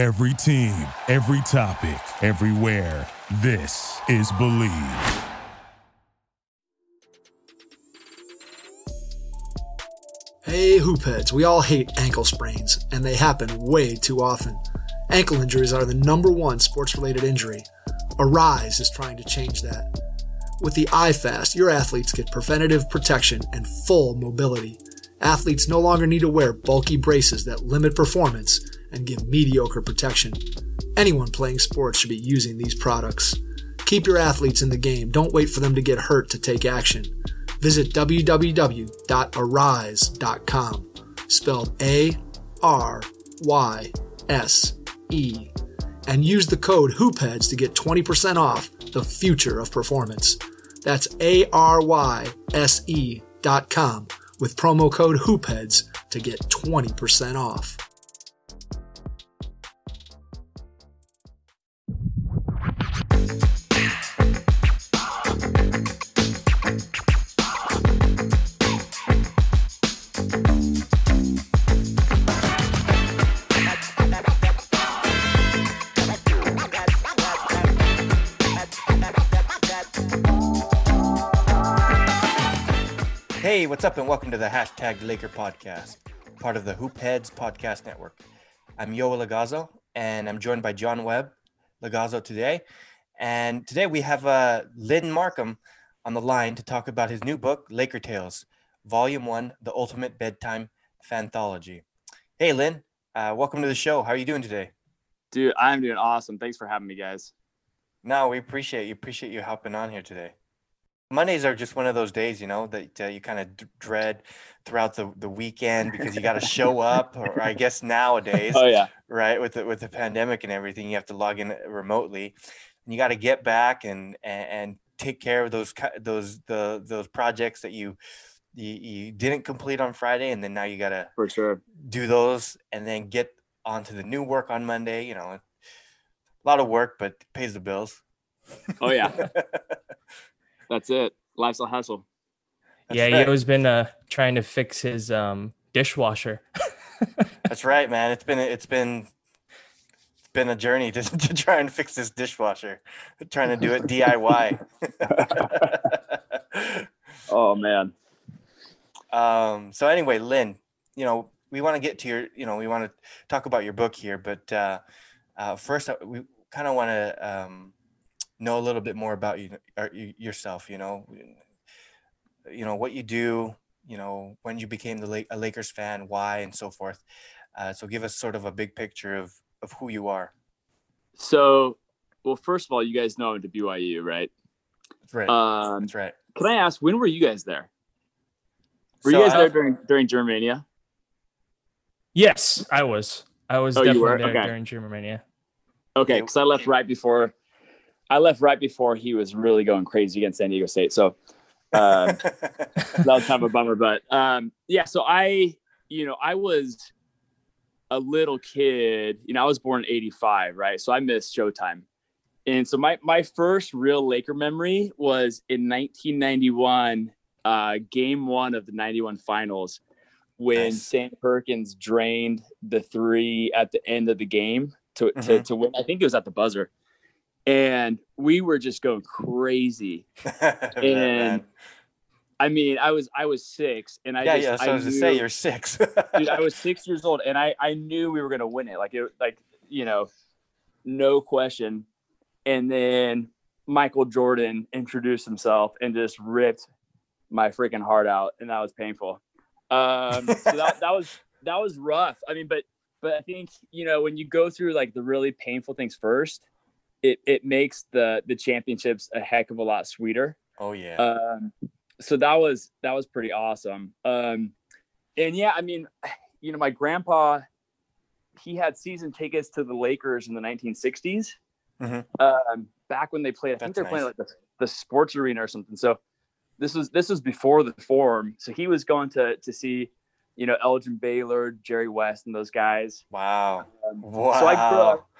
Every team, every topic, everywhere. This is Believe. Hey, hoopheads, we all hate ankle sprains, and they happen way too often. Ankle injuries are the number one sports related injury. Aryse is trying to change that. With the iFast, your athletes get preventative protection and full mobility. Athletes no longer need to wear bulky braces that limit performance and give mediocre protection. Anyone playing sports should be using these products. Keep your athletes in the game. Don't wait for them to get hurt to take action. Visit www.aryse.com, spelled A R Y S E, and use the code HOOPHEADS to get 20% off the future of performance. That's A R Y S E dot com with promo code HOOPHEADS to get 20% off. What's up, and welcome to the hashtag Laker podcast, part of the Hoop Heads podcast network. I'm Yoa Lagazo, and I'm joined by John Webb Lagazo today. And today we have uh, Lynn Markham on the line to talk about his new book, Laker Tales, Volume One: The Ultimate Bedtime Fanthology. Hey, Lynn, uh, welcome to the show. How are you doing today? Dude, I'm doing awesome. Thanks for having me, guys. No, we appreciate you. Appreciate you hopping on here today. Mondays are just one of those days, you know, that uh, you kind of d- dread throughout the, the weekend because you got to show up, or I guess nowadays, Oh yeah. right, with the with the pandemic and everything, you have to log in remotely. And you got to get back and, and and take care of those those the those projects that you, you you didn't complete on Friday, and then now you got to For sure. do those and then get onto the new work on Monday. You know, a lot of work, but pays the bills. Oh yeah. That's it. Life's a hustle. That's yeah, right. Yo's been uh, trying to fix his um, dishwasher. That's right, man. It's been it's been it's been a journey to, to try and fix this dishwasher. Trying to do it DIY. Oh man. um, so anyway, Lynn, you know, we want to get to your, you know, we want to talk about your book here, but uh, uh, first uh, we kind of want to um, know a little bit more about you, or yourself. You know, you know what you do. You know, when you became the La- a Lakers fan, why, and so forth. Uh, so give us sort of a big picture of of who you are. So, well, first of all, you guys know I'm to BYU, right? That's right. Um, That's right. can I ask when were you guys there? Were So you guys I- there during during Jimmermania? Yes, I was. I was Oh, you definitely were? there Okay. during Jimmermania. Okay, Okay. because I left right before. I left right before he was really going crazy against San Diego State. So um, that was kind of a bummer. But um, yeah, so I, you know, I was a little kid. You know, I was born in '85, right? So I missed Showtime, and so my my first real Laker memory was in 1991, uh, Game One of the '91 Finals, when Nice. Sam Perkins drained the three at the end of the game to to, Mhm. to win. I think it was at the buzzer. And we were just going crazy. And I mean, I was I was six, and I yeah, just, yeah. So I I was to say you're six. dude, I was six years old, and I I knew we were gonna win it. Like it, like you know, no question. And then Michael Jordan introduced himself and just ripped my freaking heart out, and that was painful. Um, so that that was that was rough. I mean, but but I think you know when you go through like the really painful things first, it it makes the the championships a heck of a lot sweeter. oh yeah. Um, so that was that was pretty awesome. Um, and yeah, I mean, you know, my grandpa, he had season tickets to the Lakers in the 1960s. Mhm. Um, back when they played, I think they're playing like the, the sports arena or something. So this was this was before the forum. So he was going to to see, you know, Elgin Baylor, Jerry West, and those guys. wow. Um, Wow. So I grew up.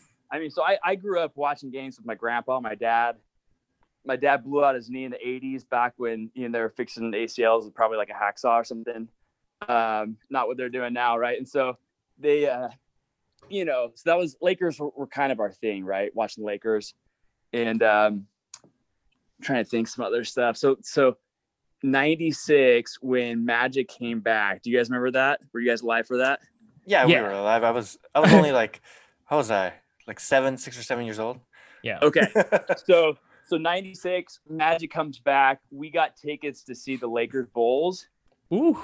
I mean, so I, I grew up watching games with my grandpa, my dad. My dad blew out his knee in the '80s, back when you know they were fixing ACLs with probably like a hacksaw or something. Um, not what they're doing now, right? And so they, uh, you know, so that was Lakers were, were kind of our thing, right? Watching the Lakers, and um, trying to think some other stuff. So so. 96 when magic came back do you guys remember that were you guys live for that Yeah, Yeah. we were alive. I was I was only like how was I? Like seven, six or seven years old. Yeah. okay so so 96 magic comes back we got tickets to see the lakers bulls Ooh.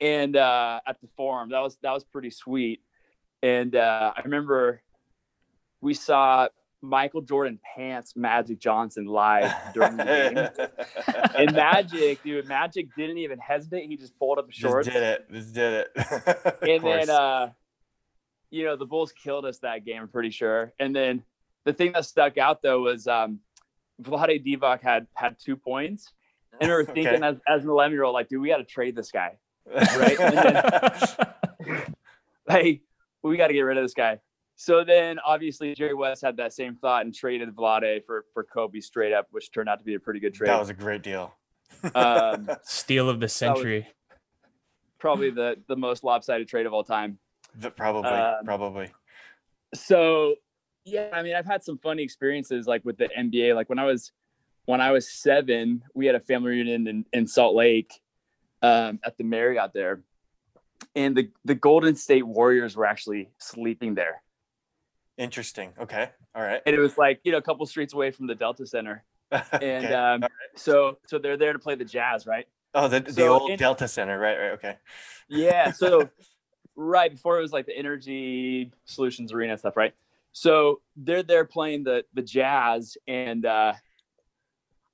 and uh at the forum that was that was pretty sweet and uh i remember we saw michael jordan pants magic johnson live during the game and magic dude magic didn't even hesitate he just pulled up his just shorts did it. Just did it. And course. then uh you know the bulls killed us that game i'm pretty sure and then the thing that stuck out though was um Vlade Divac had had two points and we were thinking Okay. as, as an 11 year old like dude we got to trade this guy right? And hey we got to get rid of this guy so then obviously jerry west had that same thought and traded Vlade for for kobe straight up which turned out to be a pretty good trade that was a great deal. um Steal of the century. probably the the most lopsided trade of all time The- probably, um, probably. so yeah i mean i've had some funny experiences like with the nba like when i was when i was seven we had a family reunion in, in salt lake um, at the marriott there and the the golden state warriors were actually sleeping there Interesting. Okay. All right. and it was like you know a couple streets away from the delta center and Okay. um, so so they're there to play the jazz right oh, the, the old in- Delta Center. Right. Right. Okay. Yeah. So right before it was like the Energy Solutions Arena stuff, right? So they're there playing the the jazz, and uh,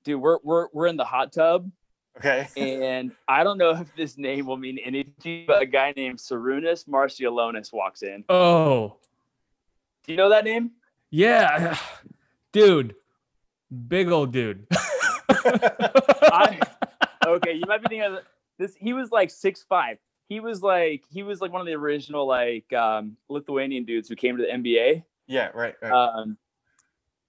dude, we're we're we're in the hot tub, Okay. and I don't know if this name will mean anything, but a guy named Sarunas Marciulionis walks in. Oh. Do you know that name? Yeah. Dude. Big old dude. I, okay, you might be thinking of this. He was like six five. He was like he was like one of the original like um, Lithuanian dudes who came to the NBA. yeah. Right. right. Um,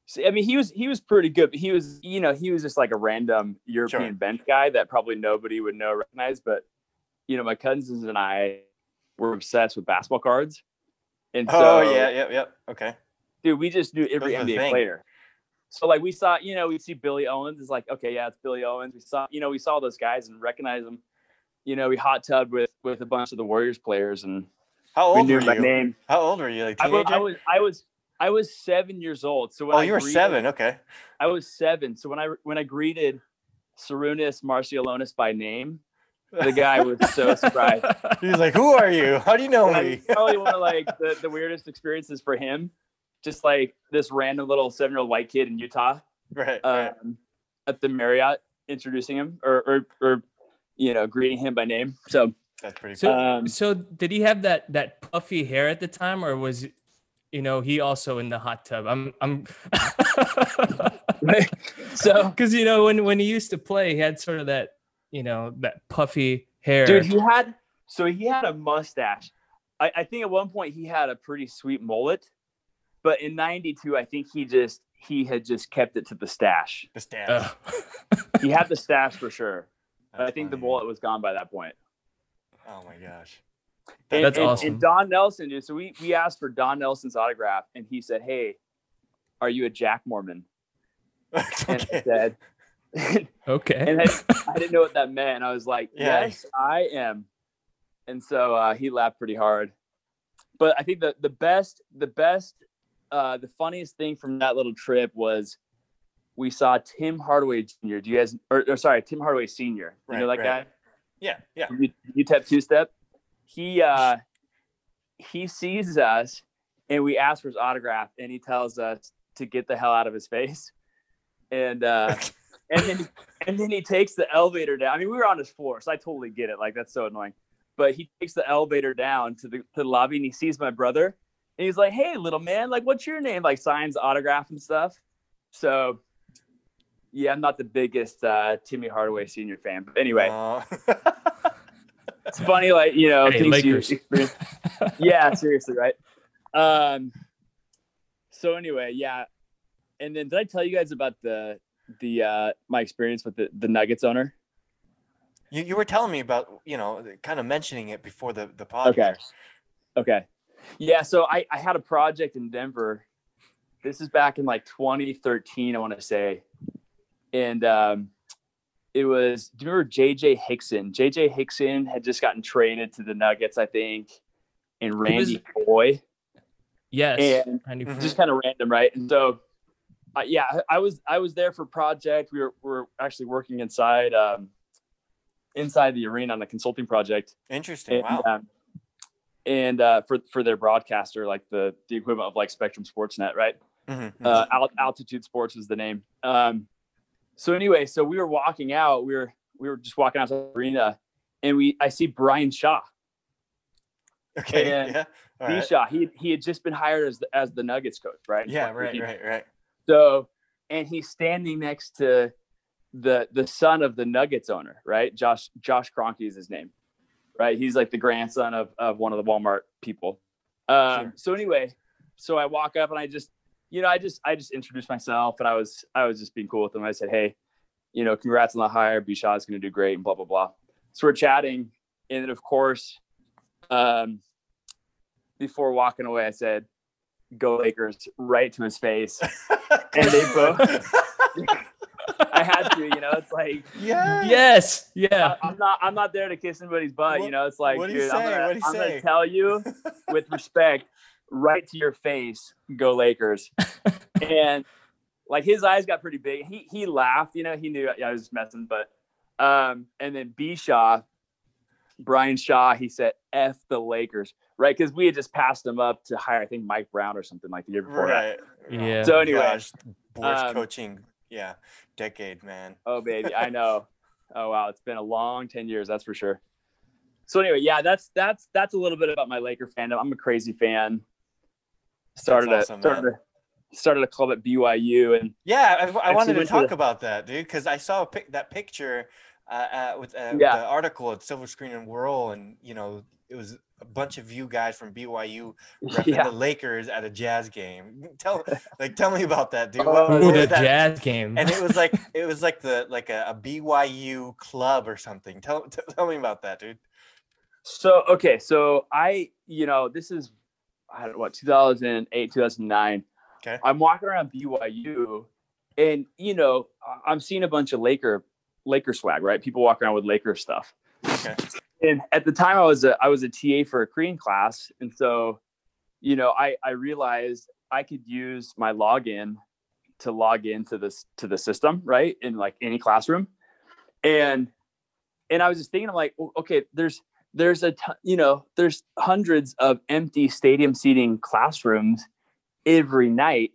so, I mean, he was he was pretty good, but he was you know he was just like a random European Sure. bench guy that probably nobody would know recognize. But you know, my cousins and I were obsessed with basketball cards, and so oh yeah. Yep. Yep. Okay. dude, we just knew every Those NBA player. So like we saw, you know, we see Billy Owens. It's like, okay, yeah, it's Billy Owens. We saw, you know, we saw those guys and recognized them. You know, we hot tubbed with with a bunch of the Warriors players, and How we old knew were my you? name. How old were you? Like I? I was, I was, I was seven years old. So when oh, I you were greeted- seven. Okay. I was seven. So when I when I greeted Sarunas Marciulionis by name, the guy was so surprised. He was like, "Who are you? How do you know me?" probably one of like the, the weirdest experiences for him. Just like this random little seven year old white kid in Utah right. right. um, at the Marriott introducing him or, or or you know greeting him by name. So That's pretty. So. Um, so did he have that that puffy hair at the time, or was, you know, he also in the hot tub? I'm, I'm, so because you know when when he used to play, he had sort of that, you know, that puffy hair. dude, he had so he had a mustache. I, I think at one point he had a pretty sweet mullet, but in '92, I think he just he had just kept it to the stash. the stash. Ugh. He had the stash for sure. But I That's think the bullet was gone by that point. Oh my gosh. And, That's and- awesome. And Don Nelson, dude. So we we asked for Don Nelson's autograph, and he said, "Hey, are you a Jack Mormon?" And I okay. said, okay. and I, I didn't know what that meant. I was like, Yeah. "Yes, I am." And so uh, he laughed pretty hard. But I think the the best, the best, uh, the funniest thing from that little trip was we saw Tim Hardaway Jr. Do you guys, or, or sorry, Tim Hardaway Sr. You know Right, that right. guy? Yeah. Yeah. U- UTEP two step. He uh he sees us and we ask for his autograph and he tells us to get the hell out of his face. And uh and then and then he takes the elevator down. I mean, we were on his floor, so I totally get it. Like that's so annoying. But he takes the elevator down to the to the lobby and he sees my brother and he's like, Hey little man, like what's your name? Like signs autograph and stuff. So yeah, I'm not the biggest uh Timmy Hardaway senior fan. But anyway, Aw. it's funny, like you know, Hey, things you experience. yeah, seriously, right? Um. So anyway, yeah, and then did I tell you guys about the the uh my experience with the the Nuggets owner? you you were telling me about you know kind of mentioning it before the the podcast. Okay. Okay. Yeah, so I, I had a project in Denver. This is back in like 2013, I want to say. And um, it was, do you remember JJ Hickson? JJ Hickson had just gotten traded to the Nuggets, I think, and Randy Foye. Yes. And Randy. Just kind of random, right? And so, uh, yeah, I- I was I was there for project. We were, we were actually working inside um, inside the arena on a consulting project, Interesting. and, Wow. um, and uh, for for their broadcaster, like the the equivalent of like Spectrum Sportsnet, right? Mhm, mhm. Uh, Al- Altitude Sports was the name. Um, so anyway, so we were walking out. We were we were just walking out to the arena, and we I see Brian Shaw, okay. and Yeah. All B right. Shaw. He he had just been hired as the, as the Nuggets coach, right? Yeah. Right. he- Right. Right. So, and he's standing next to the the son of the Nuggets owner, right? Josh Josh Kroenke is his name, right? He's like the grandson of of one of the Walmart people. Um, Sure. So anyway, so I walk up and I just, you know, I just I just introduced myself and I was I was just being cool with him. I said, hey, you know, congrats on the hire. Bishad is going to do great and blah blah blah. So we're chatting, and then of course, um, before walking away, I said, "Go Lakers!" right to his face. And they both- I had to, you know, it's like yeah. Yes. Yeah. I, am not I'm not there to kiss anybody's butt, What- you know. It's like, dude, I'm gonna, I'm gonna tell you with respect, right to your face, go Lakers. and like his eyes got pretty big. He he laughed, you know, he knew I was messing, but um, and then B Shaw, Brian Shaw, he said F the Lakers, right? Because we had just passed him up to hire, I think Mike Brown or something like the year before that. Right. Yeah. So anyway, Gosh, worst um, coaching. Yeah. Decade, man. Oh baby, I know. Oh wow, it's been a long 10 years, that's for sure. So anyway, yeah, that's that's that's a little bit about my Laker fandom. I'm a crazy fan. Started That's a started a, started a club at BYU and Yeah, I, I wanted to went to talk the- about that, dude, because I saw a pic- that picture uh, uh, with uh, Yeah. the article at Silver Screen and Roll, and you know it was a bunch of you guys from BYU repping yeah. the Lakers at a Jazz game. Tell like tell me about that, dude. Oh, What- what Ooh, was the that? jazz game. And it was like it was like the like a, a BYU club or something. Tell t- tell me about that, dude. So okay, so I, you know, this is I don't know what 2008, 2009. Okay. I'm walking around BYU, and you know, I'm seeing a bunch of Laker Laker swag, right? People walk around with Laker stuff. Okay. And at the time, I was a I was a TA for a Korean class, and so, you know, I I realized I could use my login to log into this to the system, right? In like any classroom, and and I was just thinking, I'm like, okay, there's there's a ton, you know there's hundreds of empty stadium seating classrooms every night.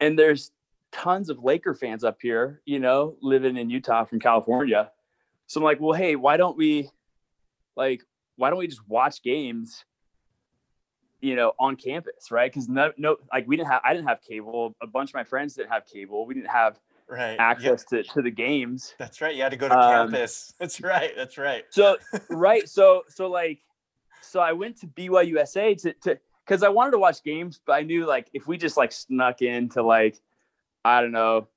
And there's tons of laker fans up here you know living in utah from california. So i'm like well hey why don't we like why don't we just watch games you know on campus right? Because no no like we didn't have i didn't have cable. A bunch of my friends didn't have cable. We didn't have Right. Yep, access to, to the games That's right. You had to go to Um, campus. That's right. That's right. so right so so like so i went to byusa to to because i wanted to watch games but i knew like if we just like snuck into like i don't know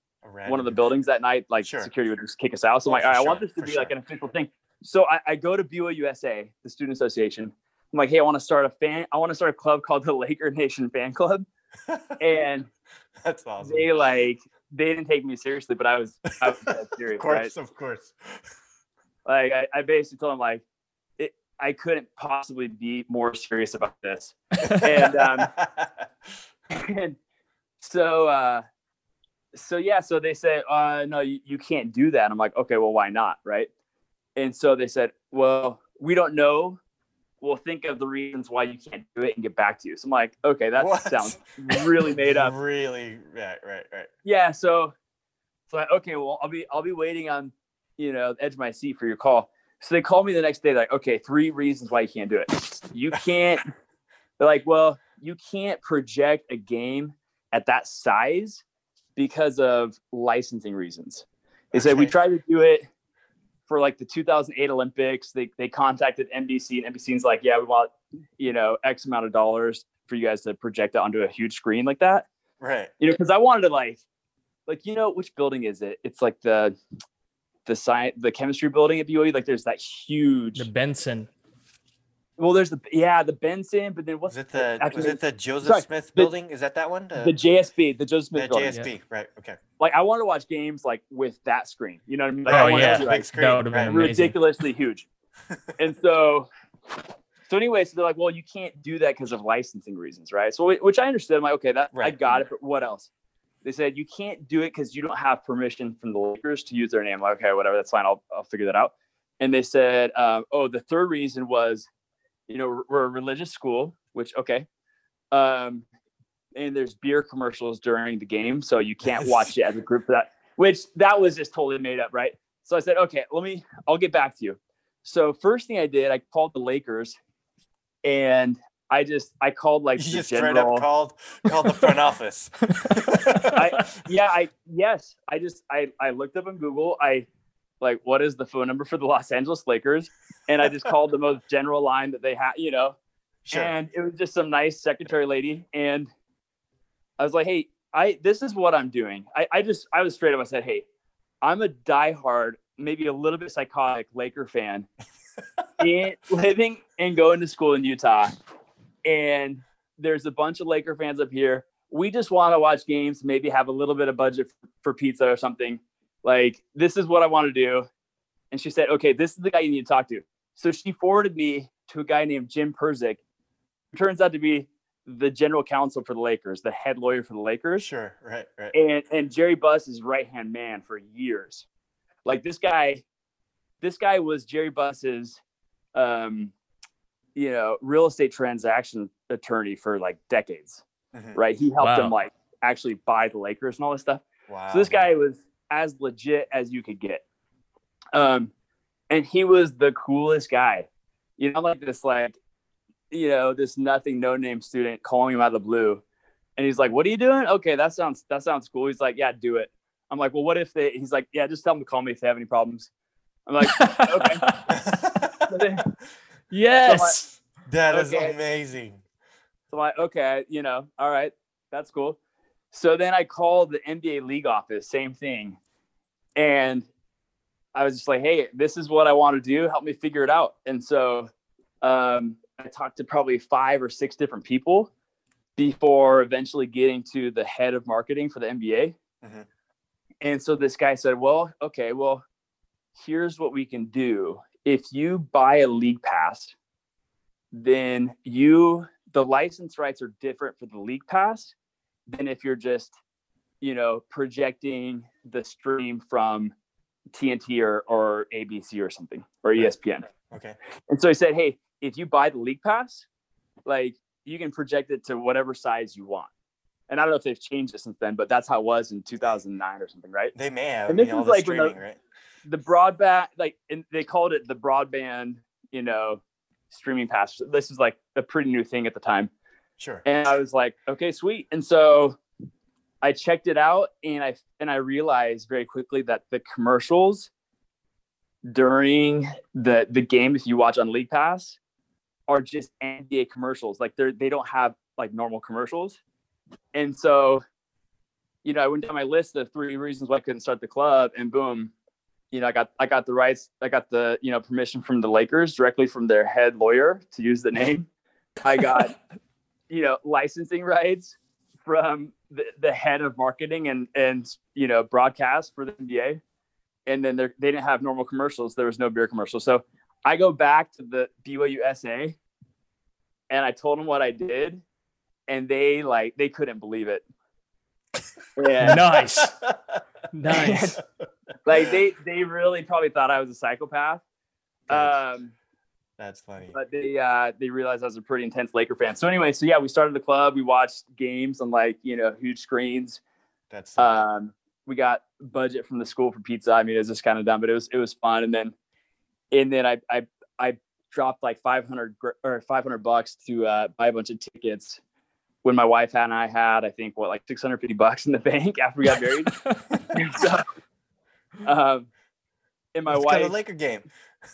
one of the buildings that night like Sure. security would just kick us out so i'm like all right, i want this to for be like an official thing so I, I go to byusa the student association i'm like hey i want to start a fan i want to start a club called the laker nation fan club and That's awesome. they like they didn't take me seriously but i was i was serious of course, right of course. like I, I basically told him like it, I couldn't possibly be more serious about this. And, um, and so uh so yeah, so they said, uh no, you, you can't do that. I'm like, okay, well, why not? Right. And so they said, Well, we don't know. We'll think of the reasons why you can't do it and get back to you. So I'm like, okay, that What? sounds really made up. Really, right, right, right. yeah so so I, okay well i'll be i'll be waiting on you know the edge of my seat for your call so they called me the next day like okay three reasons why you can't do it you can't they're like well you can't project a game at that size because of licensing reasons they said we Okay. tried to do it for like the 2008 olympics they, they contacted nbc and nbc's like yeah we want you know x amount of dollars for you guys to project it onto a huge screen like that Right. you know, because I wanted to like, like you know, which building is it? It's like the the science, the chemistry building at BYU. Like, there's that huge. the Benson. Well, there's the yeah the Benson, but then what's Was it the actually, was it the Joseph sorry, Smith the- building? Is that that one? the JSB, the Joseph the Smith building? The JSB, right? Okay. Like I want to watch games like with that screen. You know what I mean? Like, Oh, I yeah. to like, big screen. That would've been right. ridiculously huge. and so, so anyway, so they're like, well, you can't do that because of licensing reasons, right? So, which I understood. I'm like, okay, that I got it, but what else? They said you can't do it because you don't have permission from the Lakers to use their name. I'm like, okay, whatever, that's fine. I'll I'll figure that out. And they said, um, oh, the third reason was, you know, we're a religious school, which okay, um, and there's beer commercials during the game, so you can't watch it as a group that. Which that was just totally made up, right? So I said, okay, let me, I'll get back to you. So first thing I did, I called the Lakers, and I just I called like You just straight up called called the front office. I, yeah, I yes, I just I I looked up on Google. I like what is the phone number for the Los Angeles Lakers, and I just called the most general line that they had, you know. sure. And it was just some nice secretary lady, and I was like, hey, I this is what I'm doing. I I just I was straight up. I said, hey, I'm a diehard, maybe a little bit psychotic Laker fan, in, living and going to school in Utah, and there's a bunch of Laker fans up here. We just want to watch games, maybe have a little bit of budget for, for pizza or something. Like this is what I want to do. And she said, okay, this is the guy you need to talk to. So she forwarded me to a guy named Jim Perzik, who turns out to be the general counsel for the Lakers, the head lawyer for the Lakers sure. Right. Right. and and Jerry Buss's right hand man for years. Like this guy, this guy was Jerry Buss's, um, you know, real estate transaction attorney for like decades. Mhm. Right? He helped Wow. him like actually buy the Lakers and all this stuff. Wow. So this guy was as legit as you could get. Um, and he was the coolest guy. You know, like this, like, you know, this nothing, no name student calling him out of the blue. And he's like, What are you doing? Okay, that sounds that sounds cool. He's like, Yeah, do it. I'm like, Well, what if they he's like, Yeah, just tell them to call me if they have any problems. I'm like, okay. So then- yes. that is Okay. amazing. So I'm like, okay, you know, all right, that's cool. So then I called the NBA league office, same thing. And I was just like, hey, this is what I want to do. Help me figure it out. And so um, I talked to probably five or six different people before eventually getting to the head of marketing for the NBA. Mhm. And so this guy said, well, okay, well, here's what we can do. If you buy a league pass, then you the license rights are different for the league pass than if you're just you know projecting the stream from TNT or, or ABC or something or ESPN. Okay. And so he said, "Hey, if you buy the league pass, like you can project it to whatever size you want." And I don't know if they've changed it since then, but that's how it was in 2009 or something, right? They may have. And you this know, is like the- streaming, right? the broadband like and they called it the broadband you know streaming pass this is like a pretty new thing at the time Sure. and i was like okay sweet and so i checked it out and i and i realized very quickly that the commercials during the the game if you watch on league pass are just nba commercials like they're they don't have like normal commercials and so you know i went down my list of three reasons why i couldn't start the club and boom you know, I got I got the rights, I got the you know permission from the Lakers directly from their head lawyer to use the name. I got you know licensing rights from the, the head of marketing and and you know broadcast for the NBA, and then they they didn't have normal commercials. There was no beer commercial, so I go back to the BYU SA, and I told them what I did, and they like they couldn't believe it. And nice. Nice. like they they really probably thought I was a psychopath. That's- Um, That's funny. but they uh they realized I was a pretty intense Laker fan. So anyway, so yeah, we started the club. We watched games on like you know huge screens. That's Um, we got budget from the school for pizza. I mean, it was just kind of dumb, but it was it was fun. And then and then I I I dropped like five hundred or five hundred bucks to uh, buy a bunch of tickets. When my wife and I had, I think what like six hundred fifty bucks in the bank after we got married. so, um, and my Let's go to wife, the Laker game.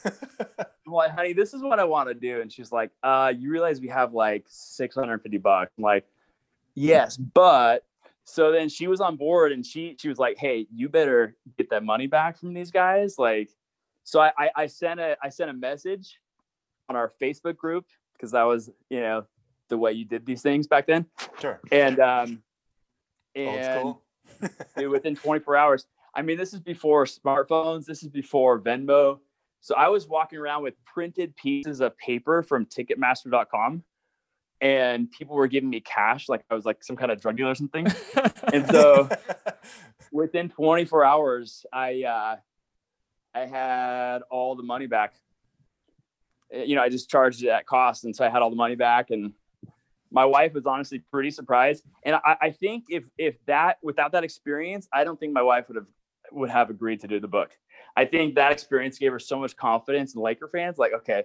I'm like, honey, this is what I want to do. And she's like, uh, you realize we have like 650 bucks. I'm like, yes, but so then she was on board and she she was like, hey, you better get that money back from these guys. Like, so I I, I sent a I sent a message on our Facebook group because that was you know the way you did these things back then. Sure. And um, and dude, within 24 hours. I mean, this is before smartphones. This is before Venmo. So I was walking around with printed pieces of paper from Ticketmaster.com, and people were giving me cash like I was like some kind of drug dealer or something. And so within 24 hours, I uh, I had all the money back. Uh, You know, I just charged it at cost, and so I had all the money back. And my wife was honestly pretty surprised. And I, I think if if that without that experience, I don't think my wife would have would have agreed to do the book. I think that experience gave her so much confidence in Laker fans. Like, okay,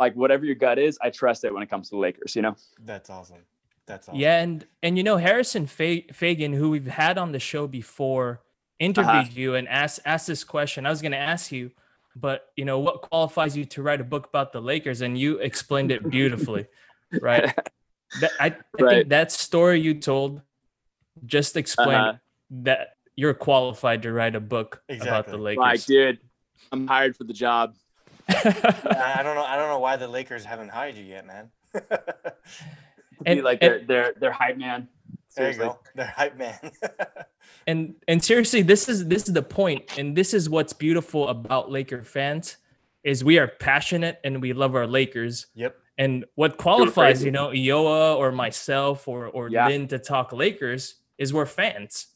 like whatever your gut is, I trust it when it comes to the Lakers. You know? That's awesome. That's awesome. Yeah, and and you know Harrison Fa- Fagan, who we've had on the show before, interviewed you and asked asked this question. I was going to ask you, but you know what qualifies you to write a book about the Lakers, and you explained it beautifully, right? That, I, I Right. think that story you told just explained Uh-huh. that you're qualified to write a book about Exactly. the Like, Lakers. dude, I'm hired for the job. I I don't know. I don't know why the Lakers haven't hired you yet, man. there Be And- like and- their their their hype man. There you go. They're hype man. and and seriously this is this is the point and this is what's beautiful about laker fans is we are passionate and we love our lakers yep. and what qualifies you know ioa or myself or or Yeah. lynn to talk lakers is we're fans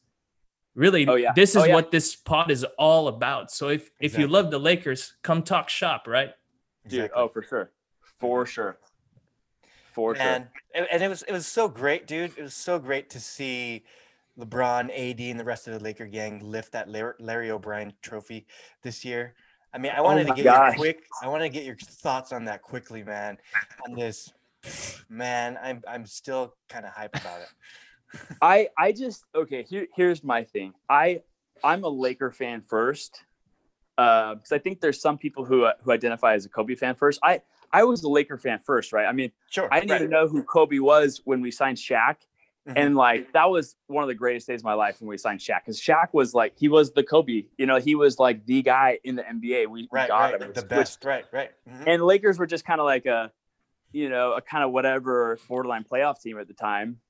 really Oh, yeah. this is Oh, yeah. what this pod is all about so if if you love the lakers come talk shop right Dude, Exactly. oh for sure. For sure. For sure. and and and it was it was so great, dude. It was so great to see LeBron, AD, and the rest of the Laker gang lift that Larry, Larry O'Brien trophy this year. I mean, I oh wanted to Oh my get gosh. your quick. I want to get your thoughts on that quickly, man. On this, man, I'm I'm still kind of hype about it. I I just okay. Here here's my thing. I I'm a Laker fan first, because I think there's some people who uh, who identify as a Kobe fan first. I I was a Laker fan first, right? I mean, Sure. I didn't right. even know who Kobe was when we signed Shaq, Mhm. and like that was one of the greatest days of my life when we signed Shaq, because Shaq was like he was the Kobe. You know, he was like the guy in the NBA. We, we got right, him. the which- best. Right, right. Mhm. and Lakers were just kind of like a, you know, a kind of whatever borderline playoff team at the time,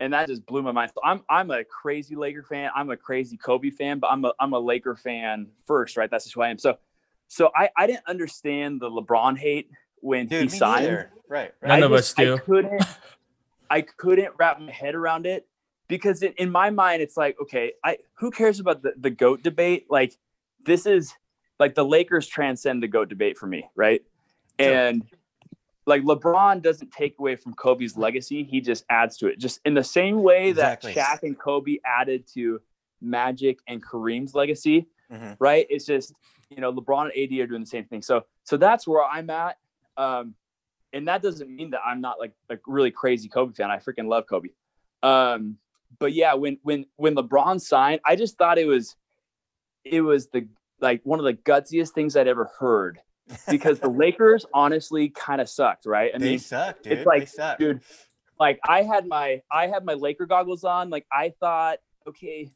and that just blew my mind. So I'm I'm a crazy Laker fan. I'm a crazy Kobe fan, but I'm a I'm a Laker fan first, right? That's just who I am. So, so I I didn't understand the LeBron hate when Dude, he signed. neither. Right, right. None I of us do. I couldn't, I couldn't wrap my head around it because in, in my mind, it's like, okay, I who cares about the, the goat debate? Like, this is like the Lakers transcend the goat debate for me, right? Sure. And like LeBron doesn't take away from Kobe's legacy; he just adds to it. Just in the same way Exactly. that Shaq and Kobe added to Magic and Kareem's legacy, Mhm. right? It's just you know LeBron and AD are doing the same thing. So so that's where I'm at. Um, and that doesn't mean that I'm not like a really crazy Kobe fan. I freaking love Kobe. Um, but yeah, when when when LeBron signed, I just thought it was it was the like one of the gutsiest things I'd ever heard because the Lakers honestly kind of sucked, right? I they mean, suck, dude. it's like, dude, like I had my I had my Laker goggles on. Like I thought, okay,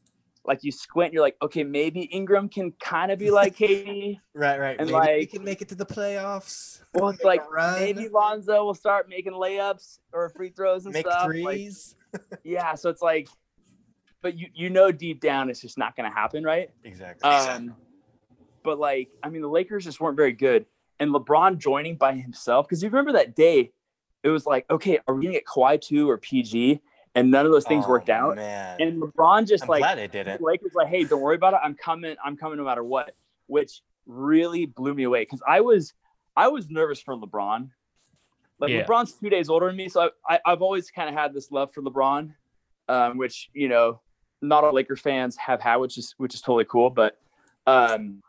like you squint, you're like, okay, maybe Ingram can kind of be like KD. Right, right. and Maybe we like- can make it to the playoffs. Well, it's like maybe Lonzo will start making layups or free throws and make stuff. Like, yeah, so it's like, but you you know deep down it's just not going to happen, right? exactly. Um, but like, I mean, the Lakers just weren't very good, and LeBron joining by himself because you remember that day, it was like, okay, are we gonna get Kawhi two or PG? And none of those things Oh, worked out. Man. And LeBron just I'm like glad it didn't. the Lakers like, hey, don't worry about it. I'm coming. I'm coming no matter what. Which really blew me away because I was I was nervous for LeBron. Like Yeah. LeBron's two days older than me, so I, I, I've always kind of had this love for LeBron, um, which you know not all Lakers fans have had, which is which is totally cool. But um,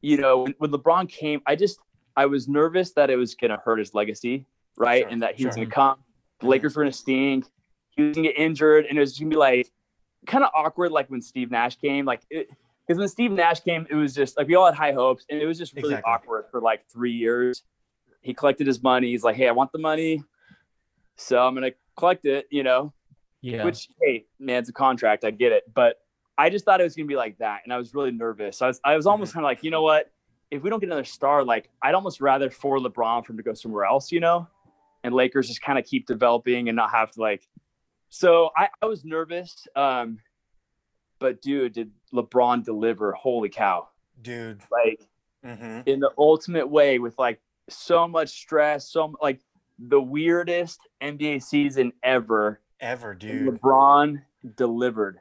you know when, when LeBron came, I just I was nervous that it was going to hurt his legacy, right? Sure, and that he was going to come. The. Lakers were to stink. He was to get injured, and it was going to be like kind of awkward, like when Steve Nash came. Like, because when Steve Nash came, it was just like we all had high hopes, and it was just really Exactly. awkward for like three years. He collected his money. He's like, "Hey, I want the money, so I'm gonna collect it." You know, Yeah. which hey, man, it's a contract. I get it, but I just thought it was gonna be like that, and I was really nervous. I was, I was almost kind of like, you know what? if we don't get another star, like I'd almost rather for LeBron for him to go somewhere else, you know, and Lakers just kind of keep developing and not have to like. So I, I was nervous, um, but dude, did LeBron deliver? Holy cow, dude! Like mm-hmm. in the ultimate way with like so much stress, so like the weirdest NBA season ever. Ever, dude. LeBron delivered.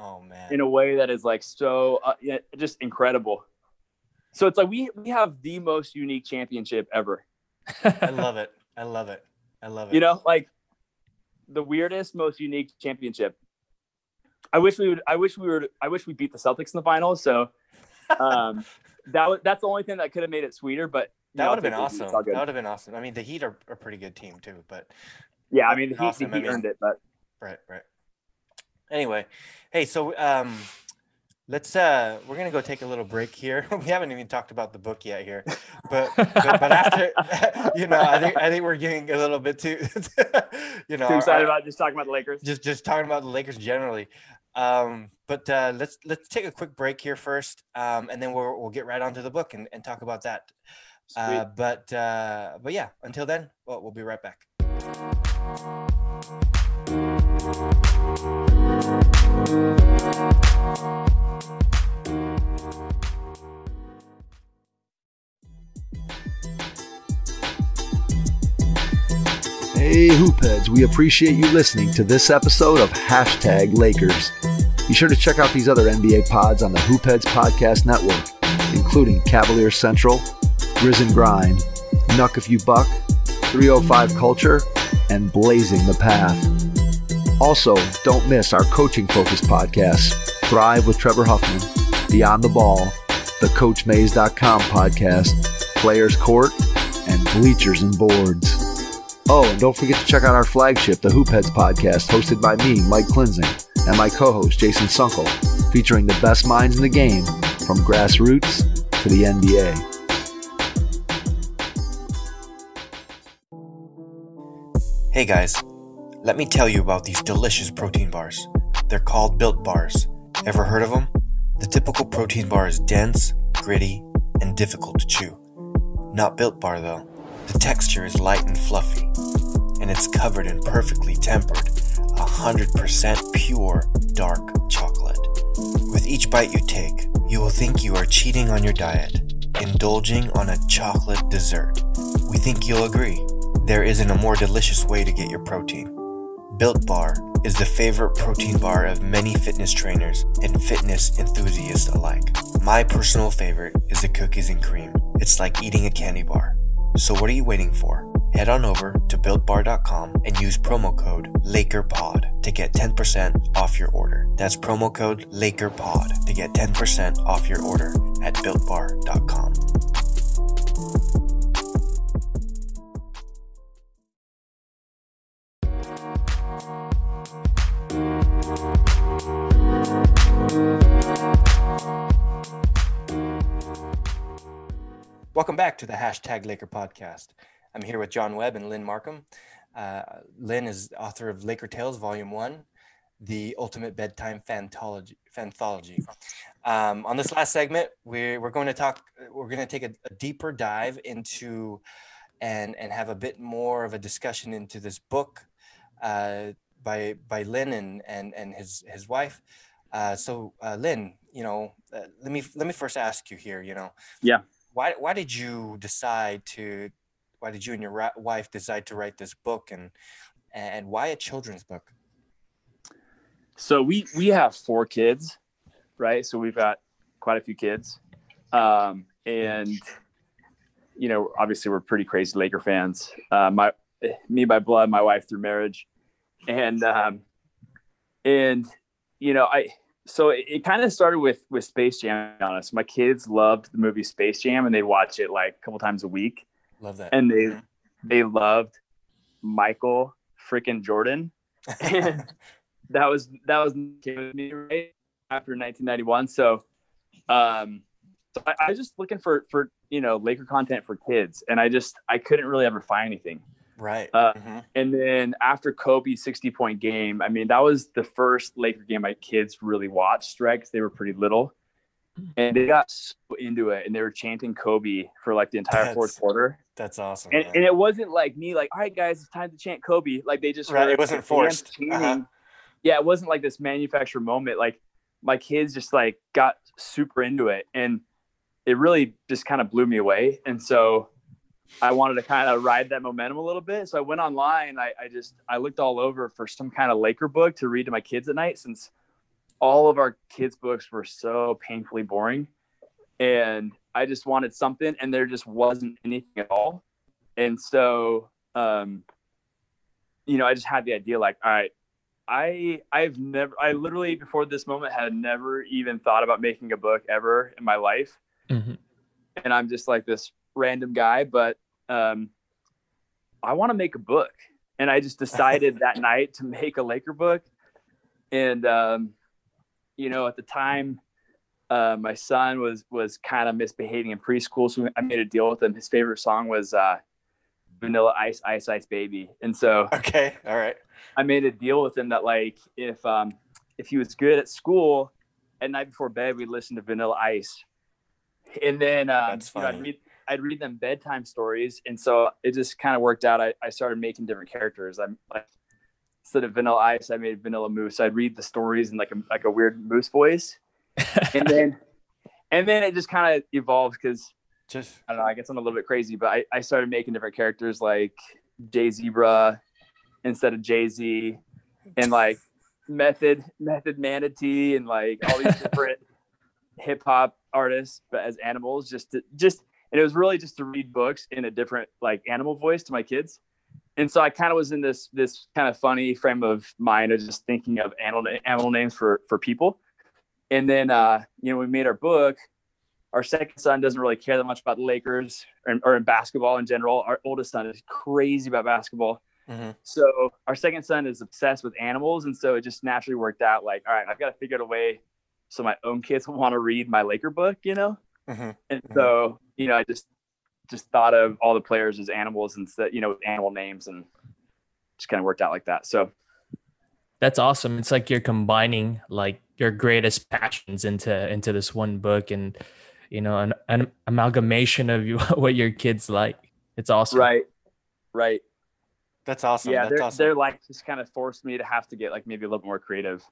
Oh man. In a way that is like so uh, just incredible. So it's like we we have the most unique championship ever. I love it. I love it. I love it. You know, like the weirdest, most unique championship. I wish we would. I wish we were. I wish we beat the Celtics in the finals. So um, that was that's the only thing that could have made it sweeter. But that would have been awesome. That would have been awesome. I mean, the Heat are a pretty good team too. But yeah, I mean, the Heat, awesome. the Heat I mean, earned it. But right, right. Anyway, hey, so um, let's uh we're gonna go take a little break here. We haven't even talked about the book yet here but but, but after you know i think i think we're getting a little bit too you know too excited our, about just talking about the lakers? just just talking about the lakers generally. Um but uh let's let's take a quick break here first um and then we'll we'll get right onto the book and, and talk about that. Uh, uh but uh but yeah until then well, we'll be right back Hey, Hoopheads, we appreciate you listening to this episode of Hashtag Lakers. Be sure to check out these other NBA pods on the Hoopheads Podcast Network, including Cavalier Central, and Grind, Nuck If You Buck, 305 Culture, and Blazing the Path. Also, don't miss our coaching focused podcasts Thrive with Trevor Huffman, Beyond the Ball, the CoachMaze.com podcast, Players Court, and Bleachers and Boards. Oh, and don't forget to check out our flagship, the Hoopheads podcast, hosted by me, Mike Klinzing, and my co-host, Jason Sunkel, featuring the best minds in the game from grassroots to the NBA. Hey guys, let me tell you about these delicious protein bars. They're called Built Bars. Ever heard of them? The typical protein bar is dense, gritty, and difficult to chew. Not Built Bar though. The texture is light and fluffy, and it's covered in perfectly tempered, 100% pure dark chocolate. With each bite you take, you will think you are cheating on your diet, indulging on a chocolate dessert. We think you'll agree. There isn't a more delicious way to get your protein. Built Bar is the favorite protein bar of many fitness trainers and fitness enthusiasts alike. My personal favorite is the cookies and cream. It's like eating a candy bar. So what are you waiting for? Head on over to builtbar.com and use promo code LakerPod to get 10% off your order. That's promo code LakerPod to get 10% off your order at builtbar.com. Welcome back to the hashtag Laker podcast. I'm here with John Webb and Lynn Markham. Uh, Lynn is author of Laker Tales Volume One, the ultimate bedtime fanthology. fanthology. Um, on this last segment, we're, we're going to talk. We're going to take a, a, deeper dive into and and have a bit more of a discussion into this book uh, by by Lynn and and and his his wife. Uh, so uh, Lynn, you know, uh, let me let me first ask you here. You know, yeah. Why why did you decide to why did you and your wife decide to write this book and and why a children's book? So we we have four kids right? So we've got quite a few kids. Um, and you know obviously we're pretty crazy laker fans. Uh, my me by blood my wife through marriage. And um, and you know i so it, it kind of started with with Space Jam. honest, my kids loved the movie Space Jam, and they watch it like a couple times a week. Love that. And they mm-hmm. they loved Michael freaking Jordan, and that was that was me right after 1991. So, um, so I, I was just looking for for you know Laker content for kids, and I just I couldn't really ever find anything. Right. Uh, mm-hmm. And then after Kobe's 60 point game, I mean, that was the first Laker game my kids really watched, right? Because they were pretty little. and they got so into it and they were chanting Kobe for like the entire That's fourth quarter. That's awesome. And, and it wasn't like me, like, all right, guys, it's time to chant Kobe. Like they just Right, were it wasn't forced. Uh-huh. Yeah, it wasn't like this manufactured moment. Like my kids just like got super into it, and it really just kind of blew me away. And so I wanted to kind of ride that momentum a little bit. So I went online. I, I just I looked all over for some kind of Laker book to read to my kids at night, since all of our kids' books were so painfully boring. And I just wanted something, and there just wasn't anything at all. And so, um, you know, I just had the idea like, all right, I I've never I literally before this moment had never even thought about making a book ever in my life. Mhm. And I'm just like this random guy, but um I want to make a book. And I just decided that night to make a Laker book. And um, you know, at the time uh, my son was was kind of misbehaving in preschool, so I made a deal with him. His favorite song was uh, Vanilla Ice, Ice Ice Baby, and so okay. All right. I made a deal with him that like if um if he was good at school, at night before bed we'd listen to Vanilla Ice, and then um, That's you know, I'd read I'd read them bedtime stories, and so it just kind of worked out. I, I started making different characters. I'm like instead of Vanilla Ice, I made Vanilla Moose. I'd read the stories in like a like a weird moose voice, and then and then it just kind of evolved because Just I don't know. I guess I'm a little bit crazy, but I, I started making different characters like Jay Zebra instead of Jay Z, and like Method Method Manatee, and like all these different hip hop artists, but as animals. Just to, just and it was really just to read books in a different like animal voice to my kids. And so I kind of was in this this kind of funny frame of mind of just thinking of animal animal names for for people. And then uh, you know we made our book our second son doesn't really care that much about the Lakers or, or in basketball in general. Our oldest son is crazy about basketball. Mhm. So our second son is obsessed with animals. And so it just naturally worked out like, all right, I've got to figure out a way so my own kids will want to read my Laker book, you know? Mhm. And so, you know, I just, just thought of all the players as animals and said, you know, with animal names and just kind of worked out like that. So That's awesome. It's like you're combining like your greatest passions into into this one book and you know an, an amalgamation of you, what your kids like. It's awesome. right, right. that's awesome. yeah, that's their, awesome. their life just kind of forced me to have to get like maybe a little more creative.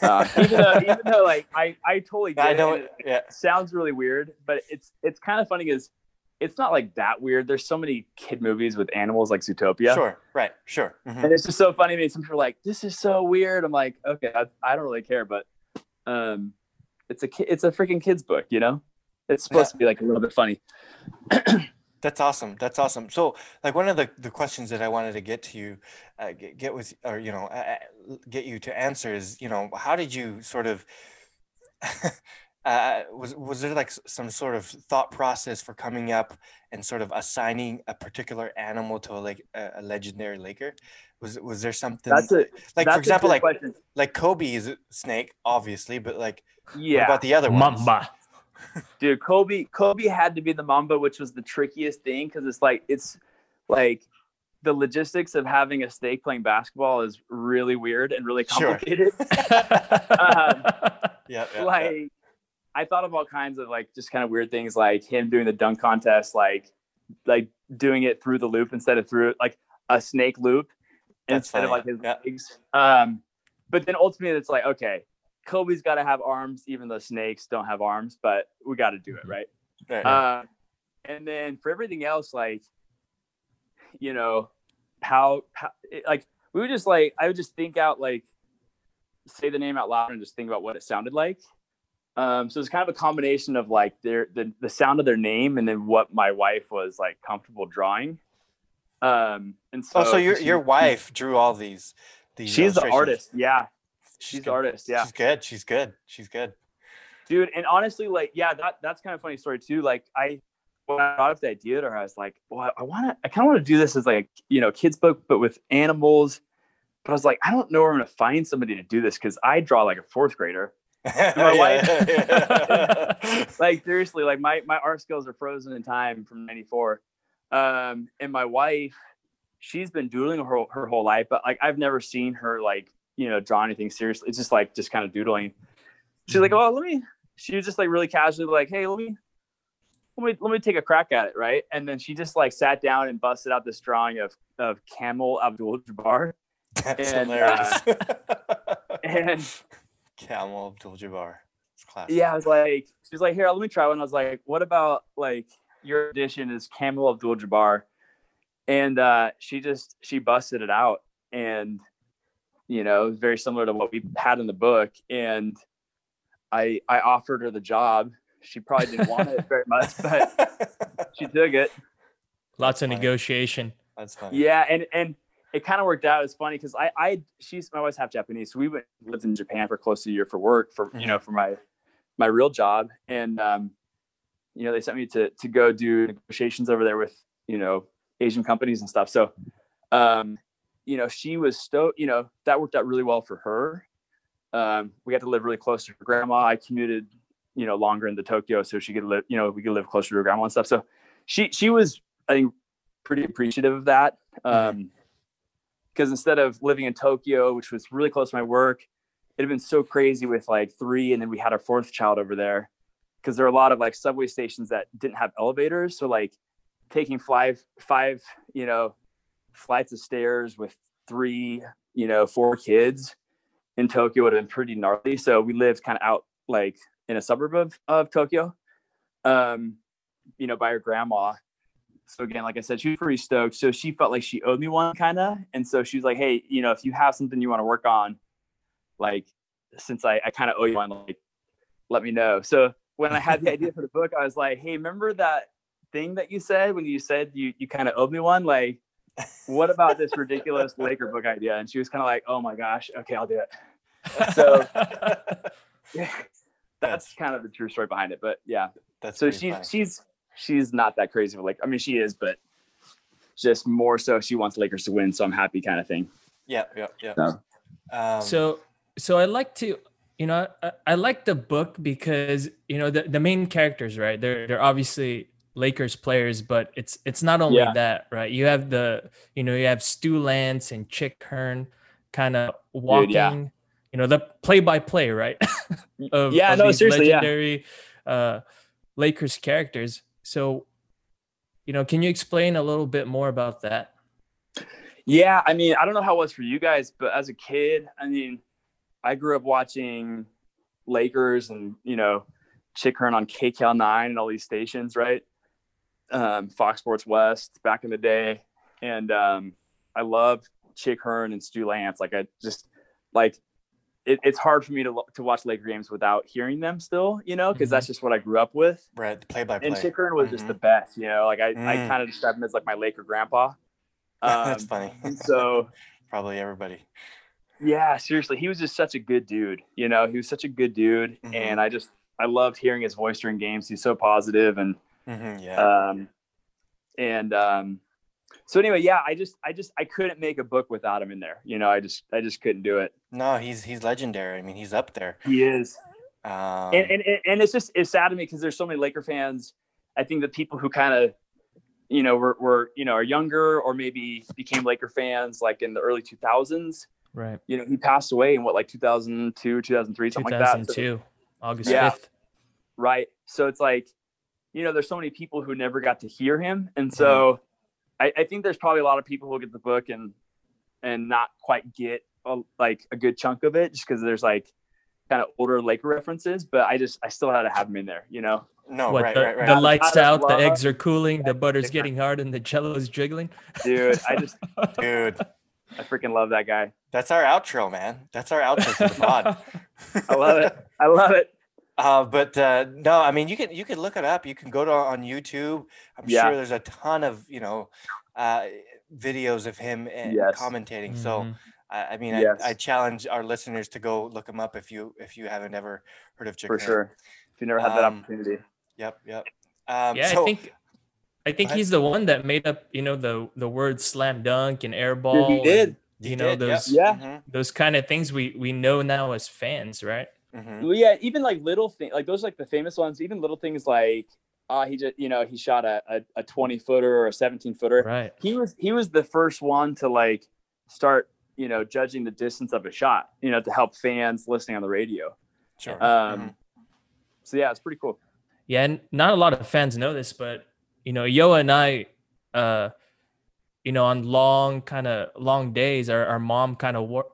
Uh, even though, even though like I, I totally get I know. It, it yeah. sounds really weird, but it's it's kind of funny because it's not like that weird. There's so many kid movies with animals like Zootopia, Sure. Right. Sure. Mhm. and it's just so funny to me. Some people are like, "This is so weird." I'm like, "Okay, I, I don't really care," but um, it's a it's a freaking kids book, you know. It's supposed to be like a little bit funny. That's awesome. That's awesome. So, like one of the, the questions that I wanted to get to you, uh, get, get with, or you know, uh, get you to answer is, you know, how did you sort of, uh, was was there like some sort of thought process for coming up and sort of assigning a particular animal to a like a, legendary Laker? Was was there something That's a like that's for example, like question. like Kobe is a snake, obviously, but like what yeah. about the other ones? Mamba. Dude kobe kobe had to be the mamba which was the trickiest thing because it's like it's like the logistics of having a snake playing basketball is really weird and really Sure. complicated Um, Yeah, yeah, yeah. like i thought of all kinds of like just kind of weird things like him doing the dunk contest like like doing it through the loop instead of through like a snake loop That's instead of like his Yeah. legs um but then ultimately it's like okay kobe's got to have arms even though snakes don't have arms but we got to do it right Right. uh, and then for everything else, like, you know, how, how it, like, we would just like, I would just think out, like, say the name out loud and just think about what it sounded like. Um, so it's kind of a combination of like their, the, the sound of their name and then what my wife was like comfortable drawing. Um, and so, oh, so your your wife drew all these. these she's the artist. Yeah. She's good. artist. Yeah. She's good. She's good. She's good. dude and honestly like yeah that that's kind of a funny story too like i when i thought of the idea to her i was like well i want to i kind of want to do this as like you know kids book but with animals but i was like i don't know where i'm going to find somebody to do this because i draw like a fourth grader my wife- like seriously like my my art skills are frozen in time from 94 um and my wife she's been doodling her, her whole life but like i've never seen her like you know draw anything seriously it's just like just kind of doodling she's like oh let me she was just like really casually like, "Hey, let me let me let me take a crack at it, right?" And then she just like sat down and busted out this drawing of of Camel Abdul Jabbar. That's And, hilarious. And Camel Abdul Jabbar. It's classic. yeah, I was like, she was like, "Here, let me try one." I was like, "What about like your edition is Camel Abdul Jabbar?" And uh, she just she busted it out, and you know, very similar to what we had in the book. And I I offered her the job. She probably didn't want it very much, but she took it. Lots of funny. negotiation. That's funny. Yeah, and and it kind of worked out. It's funny because I I she's my wife's half Japanese, so we went lived in Japan for close to a year for work for you know for my my real job, and um, you know they sent me to to go do negotiations over there with you know Asian companies and stuff. So, um, you know she was stoked. You know that worked out really well for her. Um, we got to live really close to her grandma. I commuted you know longer into Tokyo so she could live you know we could live closer to her grandma and stuff. So she she was I think pretty appreciative of that. Um, because instead of living in Tokyo, which was really close to my work, it had been so crazy with like three, and then we had our fourth child over there. Because there are a lot of like subway stations that didn't have elevators, so like taking five five you know flights of stairs with three you know four kids in Tokyo would have been pretty gnarly. So we lived kind of out like in a suburb of of Tokyo, um, you know, by her grandma so again, like I said, she was pretty stoked. So she felt like she owed me one kind of. And so she was like, Hey, you know, if you have something you want to work on, like, since I, I kind of owe you one, like, let me know. So when I had the idea for the book, I was like, Hey, remember that thing that you said when you said you, you kind of owed me one? Like, what about this ridiculous Laker book idea? And she was kind of like, Oh my gosh, okay, I'll do it. So yeah, that's kind of the true story behind it. But yeah, That's so she's funny. she's she's not that crazy of like I mean she is, but just more so she wants Lakers to win, so I'm happy kind of thing. yeah, yeah, yeah. So- Um, so so i like to you know I, I like the book because you know the, the main characters right they're they're obviously lakers players but it's it's not only Yeah. that right you have the you know you have stu lantz and chick hearn kind of walking yeah. you know the play by play right of, Yeah, of no, seriously, yeah. uh lakers characters so you know can you explain a little bit more about that Yeah, I mean, I don't know how it was for you guys, but as a kid, I mean, I grew up watching Lakers and you know, Chick Hearn on KCAL nine and all these stations, right? Um, Fox Sports West back in the day, and um, I love Chick Hearn and Stu Lantz. Like I just like it, it's hard for me to to watch Laker games without hearing them still, you know, because Mhm. that's just what I grew up with. right, the play by play. And Chick Hearn was just Mhm. the best, you know. Like I, I Mm. kind of describe him as like my Laker grandpa. Um, That's funny. and so Probably everybody. yeah, seriously, he was just such a good dude. You know, he was such a good dude, Mhm. and I just I loved hearing his voice during games. He's so positive, and hmm yeah. um, and um, so anyway, yeah, I just I just I couldn't make a book without him in there. You know, I just I just couldn't do it. no, he's he's legendary. I mean, he's up there. He is, Um, and and and it's just it's sad to me because there's so many Laker fans. I think the people who kind of you know were, were you know are younger or maybe became Laker fans like in the early 2000s. right You know, he passed away in what like 2002, 2003, something like that. So- 2002 august Yeah. 5th right so it's like you know there's so many people who never got to hear him. And mm-hmm. so I, I think there's probably a lot of people who get the book and and not quite get a, like a good chunk of it just because there's like kind of older Laker references but I just I still had to have him in there you know? No, what right, the, right, right. the lights out of the eggs are cooling, the butter's getting hard, and the jello is jiggling. dude I just Dude, I freaking love that guy. That's our outro, man. That's our outro to the pod. I love it. I love it Uh, but uh, no, I mean, you can you can look it up. You can go to on YouTube. I'm Yeah. sure there's a ton of you know uh, videos of him and Yes. commentating. So Mhm. I, I mean, Yes. I, I challenge our listeners to go look him up if you if you haven't ever heard of Chick for sure if you never had that Um, opportunity Yep, yep. Um, yeah, so, I think I think he's the one that made up, you know, the the word slam dunk and air ball. did. and, he you know did, those Yeah. those kind of things we we know now as fans, right? Mhm, mhm. Well, yeah, even like little things, like those, like the famous ones. Even little things like, uh, he just, you know, he shot a, a, a twenty footer or a seventeen footer. Right. He was he was the first one to like start, you know, judging the distance of a shot, you know, to help fans listening on the radio. Sure. Um, Mhm. so yeah, it's pretty cool. Yeah, and not a lot of fans know this, but you know, Yo and I, uh, you know, on long kind of long days, our, our mom kind of work,